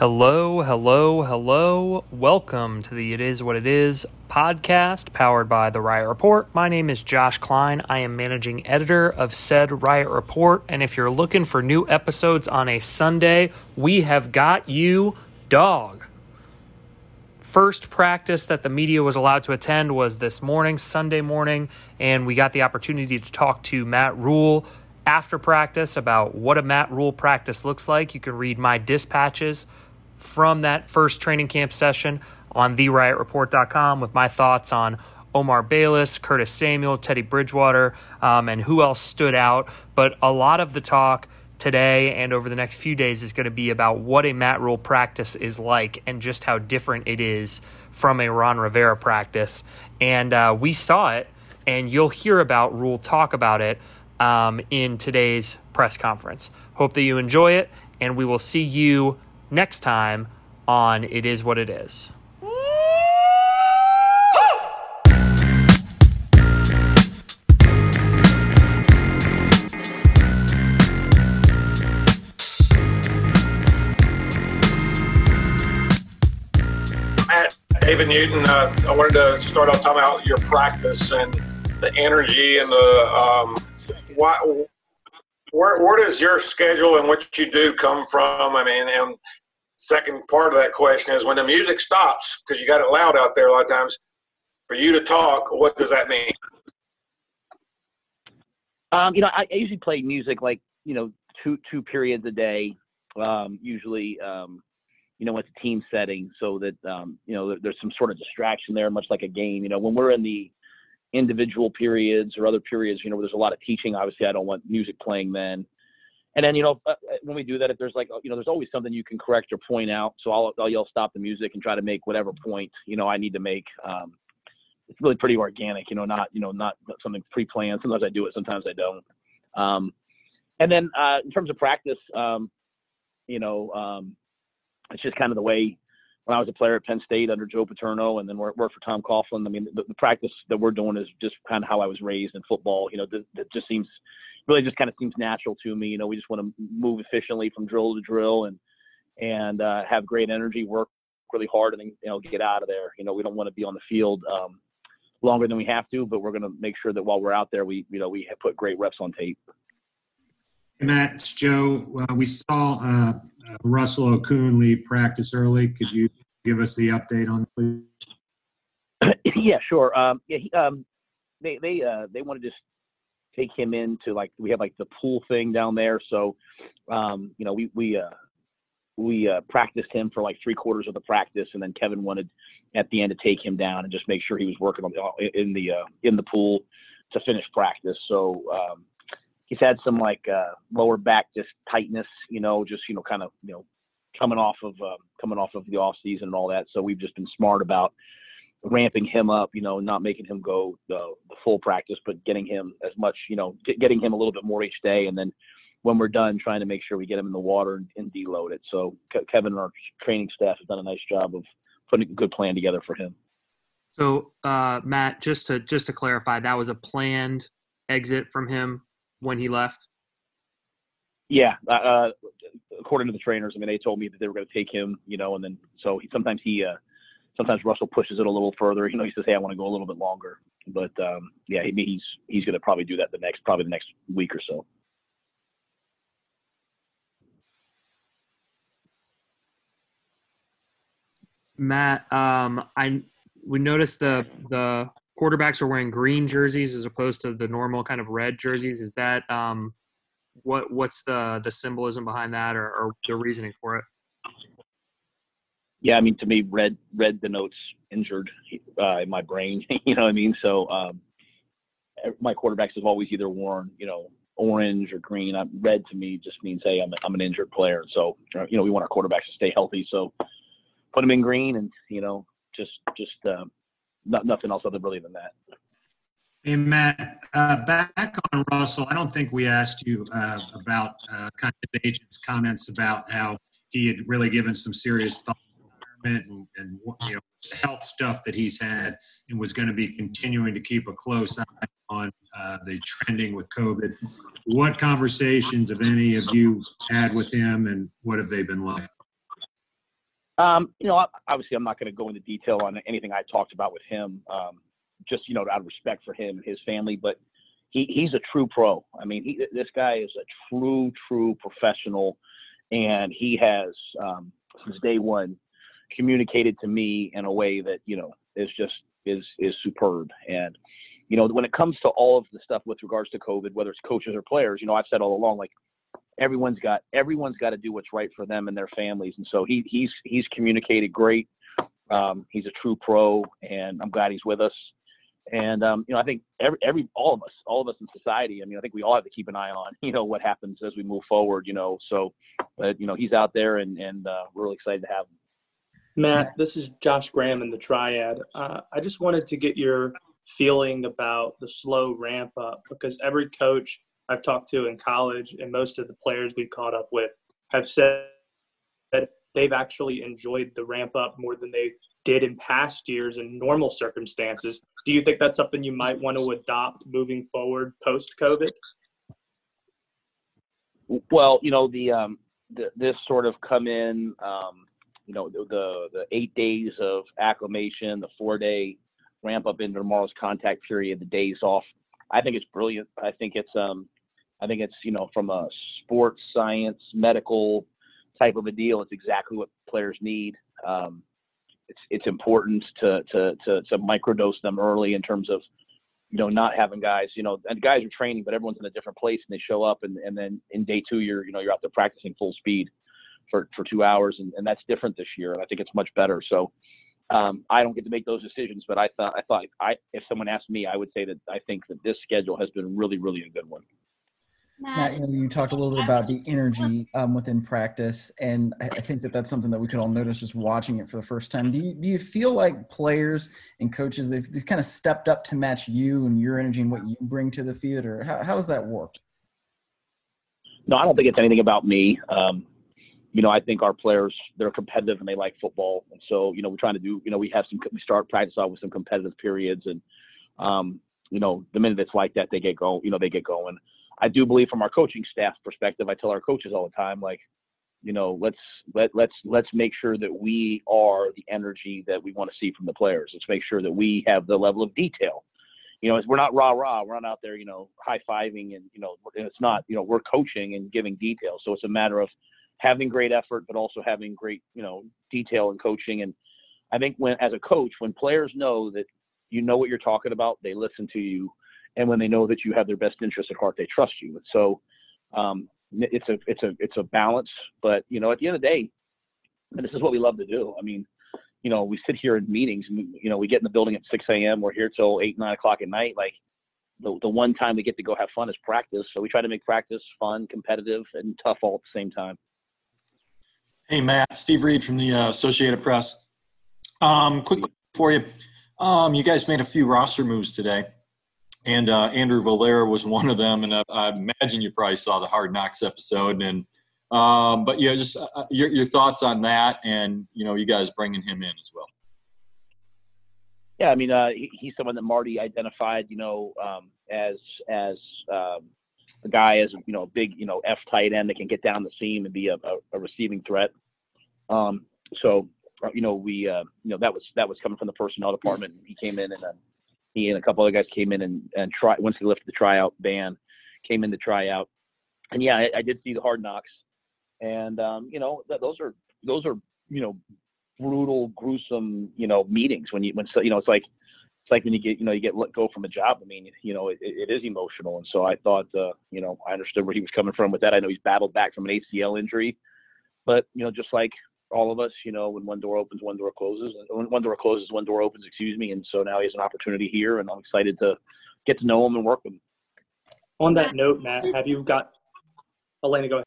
Hello, hello, hello. Welcome to the It Is What It Is podcast powered by the Riot Report. My name is Josh Klein. I am managing editor of said Riot Report. And if you're looking for new episodes on a Sunday, we have got you, dog. First practice that the media was allowed to attend was this morning, Sunday morning, and we got the opportunity to talk to Matt Rhule, after practice about what a Matt Rhule practice looks like. You can read my dispatches from that first training camp session on theriotreport.com with my thoughts on Omar Bayless, Curtis Samuel, Teddy Bridgewater, um, and who else stood out. But a lot of the talk today and over the next few days is going to be about what a Matt Rhule practice is like and just how different it is from a Ron Rivera practice. And uh, we saw it, and you'll hear about Rhule talk about it um, in today's press conference. Hope that you enjoy it, and we will see you next time on It Is What It Is. David Newton, uh, I wanted to start off talking about your practice and the energy and the um, why, where, where does your schedule and what you do come from? I mean, and second part of that question is when the music stops because you got it loud out there a lot of times for you to talk what does that mean? Um, you know I, I, usually play music like you know two two periods a day um, usually um, you know it's a team setting so that um, you know there, there's some sort of distraction there much like a game you know when we're in the individual periods or other periods you know where there's a lot of teaching obviously i don't want music playing then and then you know uh, uh, when we do that if there's like you know there's always something you can correct or point out so i'll, I'll yell stop the music and try to make whatever point you know i need to make um, it's really pretty organic you know not you know not something pre-planned sometimes i do it sometimes i don't um, and then uh, in terms of practice um, you know um, it's just kind of the way when I was a player at Penn State under Joe Paterno and then worked for Tom Coughlin. I mean, the, the, practice that we're doing is just kind of how I was raised in football. You know, that just seems really just kind of seems natural to me. You know, we just want to move efficiently from drill to drill and and uh, have great energy, work really hard, and then you know get out of there. You know, we don't want to be on the field um, longer than we have to, but we're going to make sure that while we're out there, we you know we have put great reps on tape. Hey Matt, it's Joe. Uh, we saw uh, uh Russell Okung leave practice early. Could you give us the update on please? yeah, sure. Um, yeah, he, um, they they uh, they want to just take him into like we have like the pool thing down there. So, um, you know, we we uh, we uh, practiced him for like three quarters of the practice, and then Kevin wanted at the end to take him down and just make sure he was working on the, in the uh, in the pool to finish practice. So um, he's had some like uh, lower back just tightness, you know, just you know kind of you know coming off of uh, coming off of the off season and all that. So we've just been smart about ramping him up, you know, not making him go the, the full practice, but getting him as much, you know, getting him a little bit more each day. And then when we're done, trying to make sure we get him in the water and, and deload it. So Kevin and our training staff has done a nice job of putting a good plan together for him. So, uh, Matt, just to just to clarify, that was a planned exit from him when he left. Yeah, uh, uh according to the trainers, I mean, they told me that they were going to take him, you know, and then so he, sometimes he uh, sometimes Russell pushes it a little further. You know, he says, "Hey, I want to go a little bit longer." But um, yeah, he, he's he's going to probably do that the next probably the next week or so. Matt, um, I we noticed the the quarterbacks are wearing green jerseys as opposed to the normal kind of red jerseys. Is that um, what what's the the symbolism behind that, or, or the reasoning for it? Yeah, I mean, to me, red red denotes injured uh, in my brain. you know what I mean? So um, my quarterbacks have always either worn, you know, orange or green. Uh, red to me just means, hey, I'm, I'm an injured player. So uh, you know, we want our quarterbacks to stay healthy. So put them in green, and you know, just just uh, not, nothing else other really than that. Hey Matt, uh, back on Russell. I don't think we asked you uh, about uh, kind of the agent's comments about how he had really given some serious thought and, and you know health stuff that he's had, and was going to be continuing to keep a close eye on uh, the trending with COVID. What conversations have any of you had with him, and what have they been like? Um, you know, obviously, I'm not going to go into detail on anything I talked about with him, um, just you know, out of respect for him and his family. But he, he's a true pro. I mean, he, this guy is a true, true professional, and he has um, since day one communicated to me in a way that you know is just is is superb. And you know, when it comes to all of the stuff with regards to COVID, whether it's coaches or players, you know, I've said all along, like everyone's got everyone's got to do what's right for them and their families. And so he he's he's communicated great. Um, he's a true pro, and I'm glad he's with us. And um, you know, I think every every all of us, all of us in society. I mean, I think we all have to keep an eye on you know what happens as we move forward. You know, so but you know he's out there, and and uh, we're really excited to have him. Matt, this is Josh Graham in the Triad. Uh, I just wanted to get your feeling about the slow ramp up because every coach I've talked to in college and most of the players we've caught up with have said that they've actually enjoyed the ramp up more than they did in past years in normal circumstances. Do you think that's something you might want to adopt moving forward post COVID? Well, you know, the, um, the, this sort of come in, um, you know, the, the, eight days of acclimation, the four day ramp up into tomorrow's contact period, the days off. I think it's brilliant. I think it's, um, I think it's, you know, from a sports science, medical type of a deal, it's exactly what players need. Um, it's, it's important to, to, to, to microdose them early in terms of, you know, not having guys, you know, and guys are training, but everyone's in a different place and they show up and, and then in day two, you're, you know, you're out there practicing full speed for, for two hours. And, and that's different this year. And I think it's much better. So um, I don't get to make those decisions, but I thought, I thought I, if someone asked me, I would say that I think that this schedule has been really, really a good one. Matt, you, know, you talked a little bit about the energy um, within practice, and I think that that's something that we could all notice just watching it for the first time. Do you do you feel like players and coaches they've, they've kind of stepped up to match you and your energy and what you bring to the field, or how how has that worked? No, I don't think it's anything about me. Um, you know, I think our players they're competitive and they like football, and so you know we're trying to do. You know, we have some we start practice off with some competitive periods, and um, you know the minute it's like that, they get going. You know, they get going. I do believe from our coaching staff perspective, I tell our coaches all the time, like, you know, let's let let's let's make sure that we are the energy that we want to see from the players. Let's make sure that we have the level of detail. You know, we're not rah rah. We're not out there, you know, high fiving and you know, it's not. You know, we're coaching and giving details. So it's a matter of having great effort, but also having great, you know, detail and coaching. And I think when as a coach, when players know that you know what you're talking about, they listen to you and when they know that you have their best interest at heart, they trust you. And so um, it's a it's a it's a balance. But you know, at the end of the day, and this is what we love to do. I mean, you know, we sit here in meetings, and you know, we get in the building at 6 a.m. We're here till eight nine o'clock at night. Like the the one time we get to go have fun is practice. So we try to make practice fun, competitive, and tough all at the same time. Hey Matt, Steve Reed from the uh, Associated Press. Um, quick for you. Um, you guys made a few roster moves today and uh, Andrew Vollert was one of them. And I, I, imagine you probably saw the Hard Knocks episode. And um, but yeah, just uh, uh, your your thoughts on that, and you know, you guys bringing him in as well. Yeah, I mean, uh, he, he's someone that Marty identified, you know, um, as as um, the guy is you know, a big you know F tight end that can get down the seam and be a, a, a receiving threat. Um, so uh, you know, we uh, you know that was that was coming from the personnel department. He came in and he and a couple other guys came in and, and try once they lifted the tryout ban, came in to try out. And yeah, I, I did see the hard knocks, and um, you know th- those are those are you know brutal, gruesome you know meetings when you when so you know it's like it's like when you get you know you get let go from a job. I mean you know it, it is emotional, and so I thought uh, you know I understood where he was coming from with that. I know he's battled back from an ACL injury, but you know just like all of us, you know, when one door opens, one door closes. When one door closes, one door opens, excuse me. And so now he has an opportunity here, and I'm excited to get to know him and work with him. On that note, Matt, have you got Elena? Go ahead.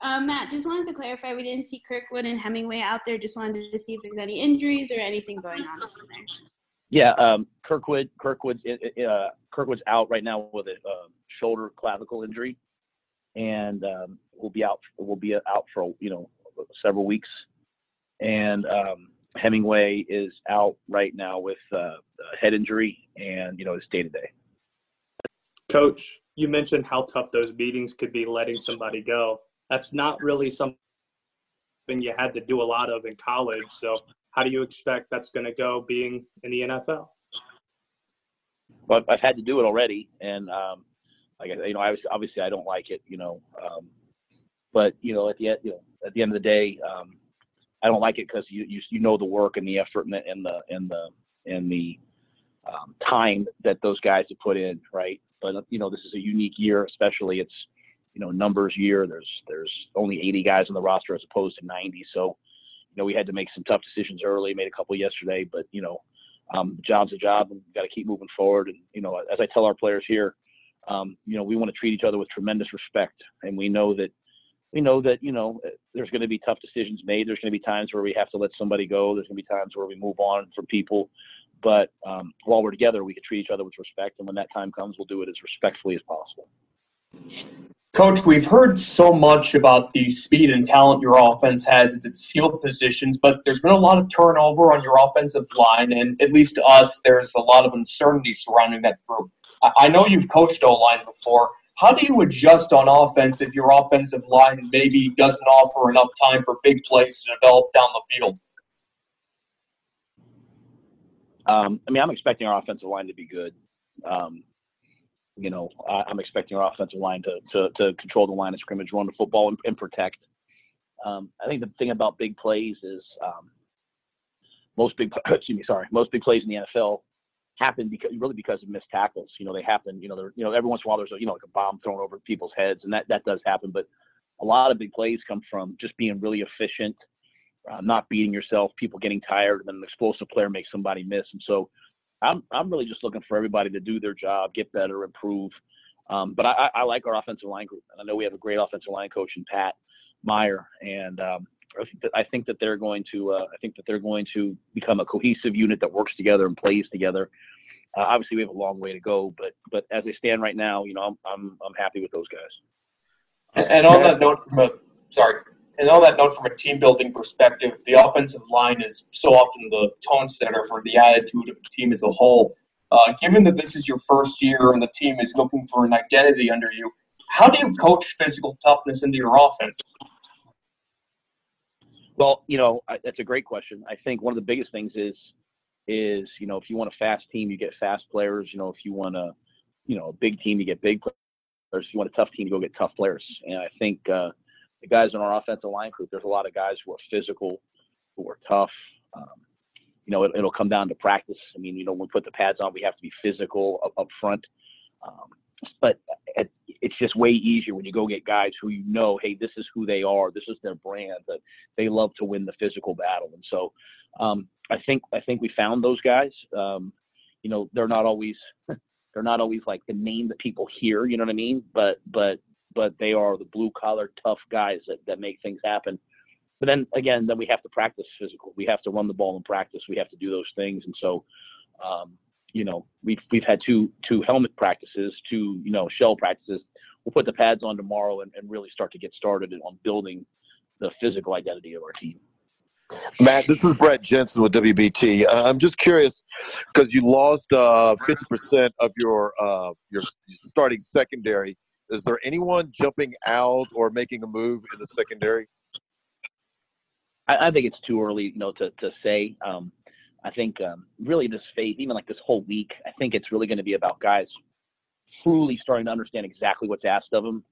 Um, Matt, just wanted to clarify, we didn't see Kirkwood and Hemingway out there. Just wanted to see if there's any injuries or anything going on over there. Yeah, um, Kirkwood, Kirkwood's uh, Kirkwood's out right now with a uh, shoulder clavicle injury, and um, will be out. Will be out for you know several weeks. And um, Hemingway is out right now with uh, a head injury, and you know it's day to day. Coach, you mentioned how tough those meetings could be, letting somebody go. That's not really something you had to do a lot of in college. So how do you expect that's going to go being in the NFL? Well, I've had to do it already, and um, like you know, I was, obviously I don't like it, you know, um, but you know, at the end, you know, at the end of the day, um, I don't like it because you, you you know the work and the effort and the and the and the and the um, time that those guys have put in, right? But you know, this is a unique year, especially it's you know numbers year. There's there's only 80 guys on the roster as opposed to 90, so you know we had to make some tough decisions early. Made a couple yesterday, but you know, um, job's a job, and we got to keep moving forward. And you know, as I tell our players here, um, you know, we want to treat each other with tremendous respect, and we know that we know that you know there's going to be tough decisions made. There's going to be times where we have to let somebody go. There's going to be times where we move on from people. But um, while we're together, we can treat each other with respect, and when that time comes, we'll do it as respectfully as possible. Coach, we've heard so much about the speed and talent your offense has at its skill positions, but there's been a lot of turnover on your offensive line, and at least to us, there's a lot of uncertainty surrounding that group. I know you've coached O line before. How do you adjust on offense if your offensive line maybe doesn't offer enough time for big plays to develop down the field? Um, I mean, I'm expecting our offensive line to be good. Um, you know, I, am expecting our offensive line to, to, to control the line of scrimmage, run the football, and, and protect. Um, I think the thing about big plays is um, most big excuse me, sorry, most big plays in the NFL happen because really because of missed tackles. You know, they happen. You know, there you know every once in a while there's a you know like a bomb thrown over people's heads, and that that does happen. But a lot of big plays come from just being really efficient, uh, not beating yourself, people getting tired, and then an explosive player makes somebody miss. And so, I'm I'm really just looking for everybody to do their job, get better, improve. Um, but I, I like our offensive line group, and I know we have a great offensive line coach in Pat Meyer, and um, I think that I think that they're going to uh, I think that they're going to become a cohesive unit that works together and plays together. Uh, obviously, we have a long way to go, but but as they stand right now, you know, I'm I'm, I'm happy with those guys. And on that note, sorry, and on that note, from a team building perspective, the offensive line is so often the tone setter for the attitude of the team as a whole. Uh, given that this is your first year and the team is looking for an identity under you, how do you coach physical toughness into your offense? Well, you know, that's a great question. I think one of the biggest things is is you know if you want a fast team, you get fast players. You know, if you want a you know a big team, you get big players. If you want a tough team, you go get tough players. And I think uh, the guys in our offensive line group, there's a lot of guys who are physical, who are tough. Um, you know, it, will come down to practice. I mean, you know, when we put the pads on, we have to be physical up, up front. Um, but it's just way easier when you go get guys who you know, hey, this is who they are, this is their brand, that they love to win the physical battle. And so, um, I think I think we found those guys. Um, you know, they're not always they're not always like the name that people hear. You know what I mean? But but but they are the blue collar tough guys that that make things happen. But then again, then we have to practice physical. We have to run the ball in practice. We have to do those things. And so, um, you know, we've we've had two two helmet practices, two you know shell practices. We'll put the pads on tomorrow and, and really start to get started on building the physical identity of our team. Matt, this is Brett Jensen with WBT. Uh, I'm just curious because you lost uh, 50% of your uh, your starting secondary. Is there anyone jumping out or making a move in the secondary? I, I think it's too early, you know, to to say. Um, I think um, really this phase, even like this whole week, I think it's really going to be about guys truly starting to understand exactly what's asked of them.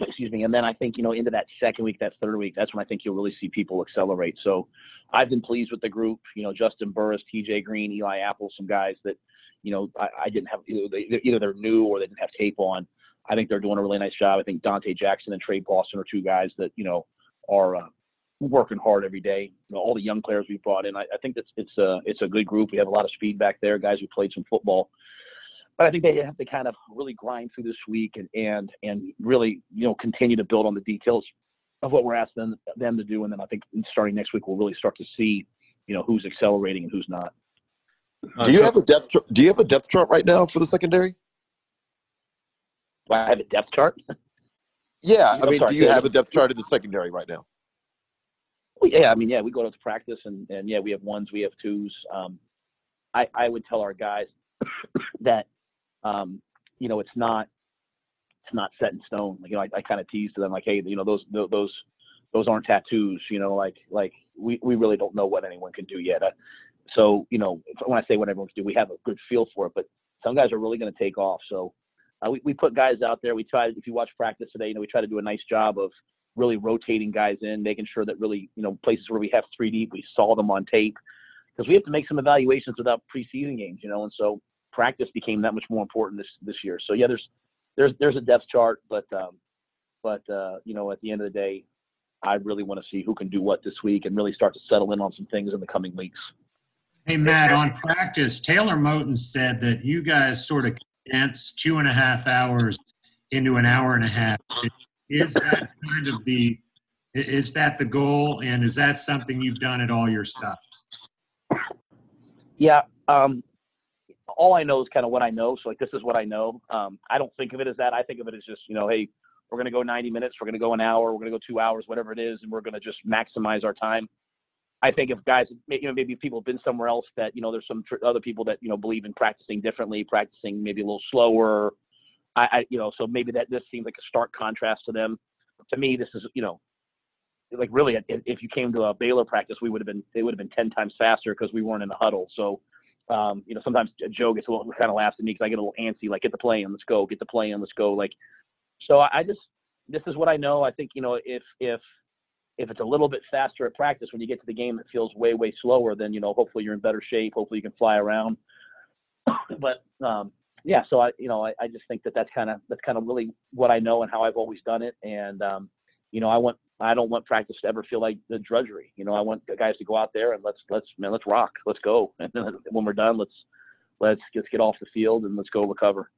Excuse me. And then I think, you know, into that second week, that third week, that's when I think you'll really see people accelerate. So I've been pleased with the group, you know, Juston Burris, TJ Green, Eli Apple, some guys that, you know, I, I didn't have, either, they, either they're new or they didn't have tape on. I think they're doing a really nice job. I think Donte Jackson and Tre Boston are two guys that, you know, are uh, working hard every day. You know, all the young players we've brought in, I, I think it's it's a it's a good group. We have a lot of speed back there, guys who played some football. But I think they have to kind of really grind through this week and and and really you know continue to build on the details of what we're asking them, them to do. And then I think starting next week we'll really start to see you know who's accelerating and who's not. Do you have a depth? Do you have a depth chart right now for the secondary? Do I have a depth chart? Yeah, I mean, sorry, do you have a depth chart in the secondary right now? Well, yeah, I mean, yeah, we go to practice and, and yeah, we have ones, we have twos. Um, I, I would tell our guys that um, you know, it's not it's not set in stone. Like, you know, I, I kind of tease to them like, hey, you know, those those those aren't tattoos. You know, like like we we really don't know what anyone can do yet. Uh, so you know, when I say what everyone can do, we have a good feel for it. But some guys are really going to take off. So uh, we we put guys out there. We try. If you watch practice today, you know, we try to do a nice job of really rotating guys in, making sure that really you know places where we have three deep, we saw them on tape because we have to make some evaluations without preseason games. You know, and so practice became that much more important this this year. So yeah, there's there's there's a depth chart, but um, but uh, you know, at the end of the day, I really want to see who can do what this week and really start to settle in on some things in the coming weeks. Hey Matt, on practice, Taylor Moton said that you guys sort of condensed two and a half hours into an hour and a half. Is that kind of the is that the goal, and is that something you've done at all your stops? Yeah, um, all I know is kind of what I know. So like this is what I know. Um, I don't think of it as that. I think of it as just you know, hey, we're going to go 90 minutes, we're going to go an hour, we're going to go two hours, whatever it is, and we're going to just maximize our time. I think if guys, you know, maybe people have been somewhere else that, you know, there's some tr- other people that, you know, believe in practicing differently, practicing maybe a little slower. I, I, you know, so maybe that this seems like a stark contrast to them. To me, this is, you know, like really, if, you came to a Baylor practice, we would have been, it would have been 10 times faster because we weren't in a huddle. So, um, you know, sometimes Joe gets a little kind of laughs at me because I get a little antsy, like, get the play in, let's go, get the play in, let's go. Like, so I, just, this is what I know. I think, you know, if, if, if it's a little bit faster at practice when you get to the game it feels way way slower then you know hopefully you're in better shape hopefully you can fly around but um yeah so i you know i, I just think that that's kind of that's kind of really what i know and how i've always done it and um you know i want i don't want practice to ever feel like the drudgery you know i want the guys to go out there and let's let's man let's rock let's go and then when we're done let's let's let's get off the field and let's go recover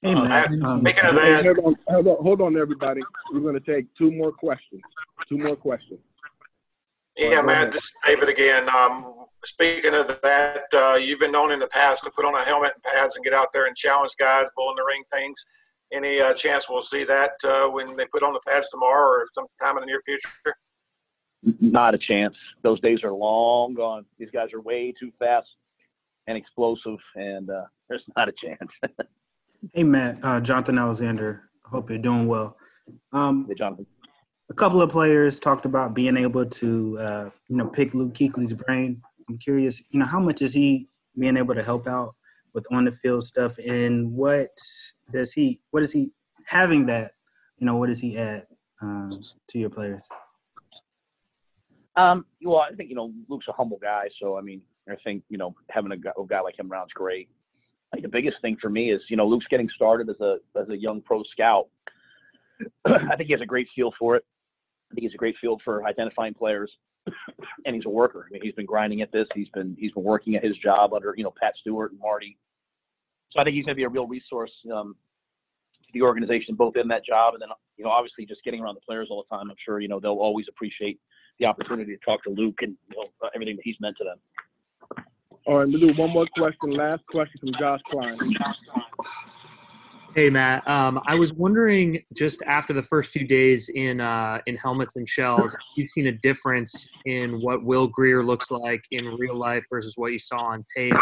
Hey, man. Um, Speaking of that, hold on, hold on, hold on, everybody. We're going to take two more questions. Two more questions. Yeah, man, this is David again. Um, speaking of that, uh, you've been known in the past to put on a helmet and pads and get out there and challenge guys, bull in the ring things. Any uh, chance we'll see that uh, when they put on the pads tomorrow or sometime in the near future? Not a chance. Those days are long gone. These guys are way too fast and explosive, and uh, there's not a chance. Hey, Matt, uh, Jonathan Alexander. Hope you're doing well. Um, hey, Jonathan. A couple of players talked about being able to, uh, you know, pick Luke Kuechly's brain. I'm curious, you know, how much is he being able to help out with on the field stuff, and what does he, what is he having that, you know, what does he add um, to your players? Um, well, I think you know Luke's a humble guy, so I mean, I think you know having a guy, a guy like him around is great. I think the biggest thing for me is, you know, Luke's getting started as a as a young pro scout. I think he has a great feel for it. I think he's a great feel for identifying players, and he's a worker. I mean, he's been grinding at this. He's been he's been working at his job under you know Pat Stewart and Marty. So I think he's going to be a real resource um, to the organization, both in that job and then you know obviously just getting around the players all the time. I'm sure you know they'll always appreciate the opportunity to talk to Luke and you know, everything that he's meant to them. All right, we'll do one more question. Last question from Josh Klein. Hey Matt, um, I was wondering just after the first few days in uh, in helmets and shells, you've seen a difference in what Will Grier looks like in real life versus what you saw on tape.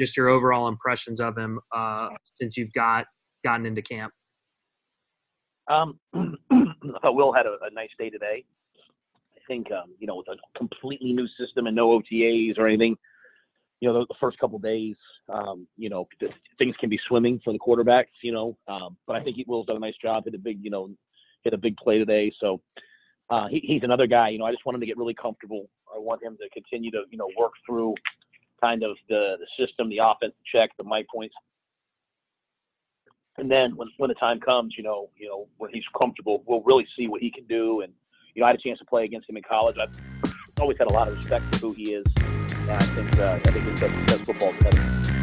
Just your overall impressions of him uh, since you've got gotten into camp. Um, I thought Will had a, a, nice day today. I think um, you know with a completely new system and no OTAs or anything you know, the, the first couple days, um, you know, things can be swimming for the quarterbacks, you know. Um, but I think Will's done a nice job. Hit a big, you know, hit a big play today. So uh, he, he's another guy. You know, I just want him to get really comfortable. I want him to continue to, you know, work through kind of the the system, the offense check, the mic points. And then when when the time comes, you know, you know, when he's comfortable, we'll really see what he can do. And you know, I had a chance to play against him in college. I've always had a lot of respect for who he is. I think uh, I think it's the best football together.